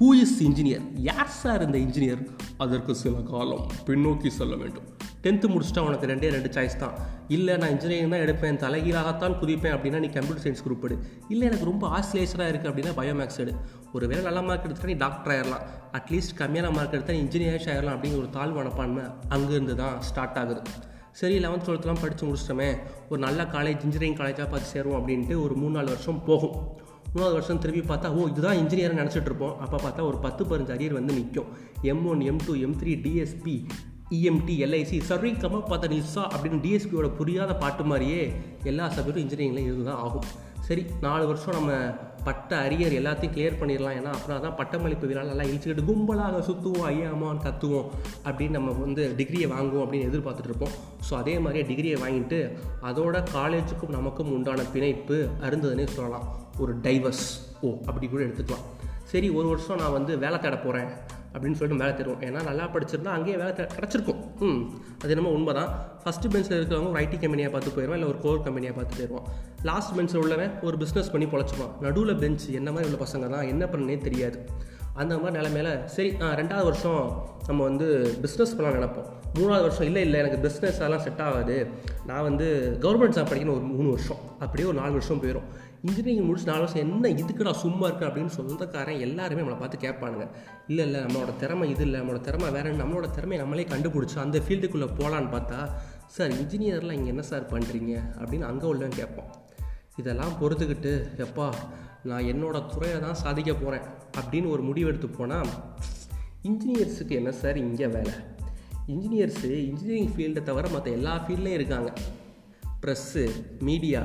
Who is engineer யார் sir இந்த engineer அதற்கு சில காலம் பின்னோக்கி செல்ல வேண்டும். டென்த்து முடிச்சுட்டா உனக்கு ரெண்டே ரெண்டு சாய்ஸ் தான். இல்லை நான் இன்ஜினியரிங் தான் எடுப்பேன் தலைகீழாகத்தான் குதிப்பேன் அப்படின்னா நீ கம்ப்யூட்டர் சயின்ஸ் குரூப் எடு. இல்லை எனக்கு ரொம்ப ஆஸ்லேஷனாக இருக்குது அப்படின்னா பயோமேக்ஸ் எடு. ஒரு வேளை நல்ல மார்க் எடுத்துட்டா நீ டாக்டர் ஆயிடலாம் அட்லீஸ்ட் கம்மியான மார்க் எடுத்தால் இன்ஜினியர்ஸ் ஆயிடலாம் அப்படிங்கிற ஒரு தாழ்வு மனப்பான்மை அங்கேருந்து தான் ஸ்டார்ட் ஆகுது. சரி லெவன்த் டுவெல்த்லாம் படித்து முடிச்சிட்டோமே. ஒரு நல்ல காலேஜ் இன்ஜினியரிங் காலேஜாக பார்த்து சேருவோம் அப்படின்ட்டு ஒரு மூணு நாலு வருஷம் போகும். மூணாவது வருஷம் திரும்பி பார்த்தா ஓ இதுதான் இன்ஜினியர் நினச்சிட்டு இருப்போம். அப்போ பார்த்தா ஒரு பத்து பதினஞ்சு அரியர் வந்து நிற்கும் M one M two M three DSP EMT LIC சர்வீ கம பார்த்த நிசா அப்படின்னு டிஎஸ்பியோட புரியாத பாட்டு மாதிரியே எல்லா சப்ஜெக்டும் இன்ஜினியரிங்கில் இருந்து தான் ஆகும். சரி நாலு வருஷம் நம்ம பட்ட அரியர் எல்லாத்தையும் கிளியர் பண்ணிடலாம். ஏன்னா அப்புறம் தான் பட்டமளிப்பு விழா நல்லா இழிச்சுக்கிட்டு கும்பலாக சுற்றுவோம் ஐயா தத்துவோம் கத்துவோம் அப்படின்னு நம்ம வந்து டிகிரியை வாங்குவோம் அப்படின்னு எதிர்பார்த்துட்டு இருப்போம். ஸோ அதே மாதிரியே டிகிரியை வாங்கிட்டு அதோட காலேஜுக்கும் நமக்கும் உண்டான பிணைப்பு அருந்ததுன்னே சொல்லலாம். ஒரு டைவர்ஸ் ஓ அப்படி கூட எடுத்துக்கலாம். சரி ஒரு வருஷம் நான் வந்து வேலை தேட போகிறேன் அப்படின்னு சொல்லிட்டு வேலை தருவோம் ஏன்னா நல்லா படிச்சிருந்தா அங்கேயே வேலை கிடச்சிருக்கும். ம். அது என்னமோ உண்மை தான் ஃபஸ்ட்டு பெஞ்சில் இருக்கிறவங்க ஒரு ஐடி கம்பெனியாக பார்த்து போயிடுவான் இல்லை ஒரு கோர் கம்பெனியாக பார்த்து போயிடுவான் லாஸ்ட் பெஞ்சில் உள்ளவன் ஒரு பிஸ்னஸ் பண்ணி பொழைச்சிப்பான். நடுவில் பெஞ்ச் என்ன மாதிரி உள்ள பசங்க தான் என்ன பண்ணனே தெரியாது. அந்த மாதிரி நிலமையில சரி ரெண்டாவது வருஷம் நம்ம வந்து பிஸ்னஸ் பண்ணலாம் நினைப்போம். மூணாவது வருஷம் இல்லை இல்லை எனக்கு பிஸ்னஸ் அதெல்லாம் செட் ஆகாது. நான் வந்து கவர்மெண்ட் ஜாப் படிக்கணும் ஒரு மூணு வருஷம். அப்படியே ஒரு நாலு வருஷம் போயிடும் இன்ஜினியரிங் முடிச்சு நாலு வருஷம் என்ன இதுக்குடா சும்மா இருக்கு? அப்படின்னு சொந்தக்காரன் எல்லாருமே நம்மளை பார்த்து கேட்பானுங்க. இல்லை இல்லை நம்மளோட திறமை இது இல்லை நம்மளோட திறமை வேற நம்மளோட திறமையை நம்மளே கண்டுபிடிச்சி அந்த ஃபீல்டுக்குள்ளே போகலான்னு பார்த்தா சார் இன்ஜினியர்லாம் இங்கே என்ன சார் பண்ணுறீங்க அப்படின்னு அங்கே உள்ளவன் கேட்பான். இதெல்லாம் பொறுத்துக்கிட்டு எப்பா நான் என்னோட துறையை தான் சாதிக்க போகிறேன் அப்படின்னு ஒரு முடிவு எடுத்து போனால் இன்ஜினியர்ஸுக்கு என்ன சார் இங்கே வேலை. இன்ஜினியர்ஸு இன்ஜினியரிங் ஃபீல்டை தவிர மற்ற எல்லா ஃபீல்ட்லேயும் இருக்காங்க. ப்ரெஸ்ஸு மீடியா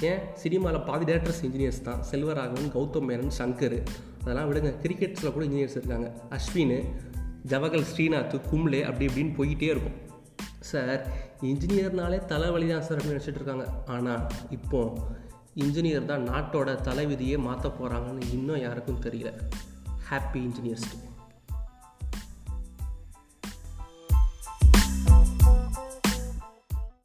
ஏன்? சினிமாவில் பாதி டேரக்டர்ஸ் இன்ஜினியர்ஸ் தான். செல்வராகவன் கௌதம் மேனன் சங்கர். அதெல்லாம் விடுங்க. கிரிக்கெட்ஸில் கூட இன்ஜினியர்ஸ் இருக்காங்க. அஸ்வின் ஜவஹர் ஸ்ரீநாத் கும்ளே அப்படி இப்படின்னு போய்கிட்டே இருக்கும். சார் இன்ஜினியர்னாலே தலைவலி தான் சார் அப்படின்னு நினச்சிட்டு இருக்காங்க. ஆனால் இப்போது இன்ஜினியர் தான் நாட்டோட தலைவிதியே மாற்ற போகிறாங்கன்னு இன்னும் யாருக்கும் தெரியல. Happy engineers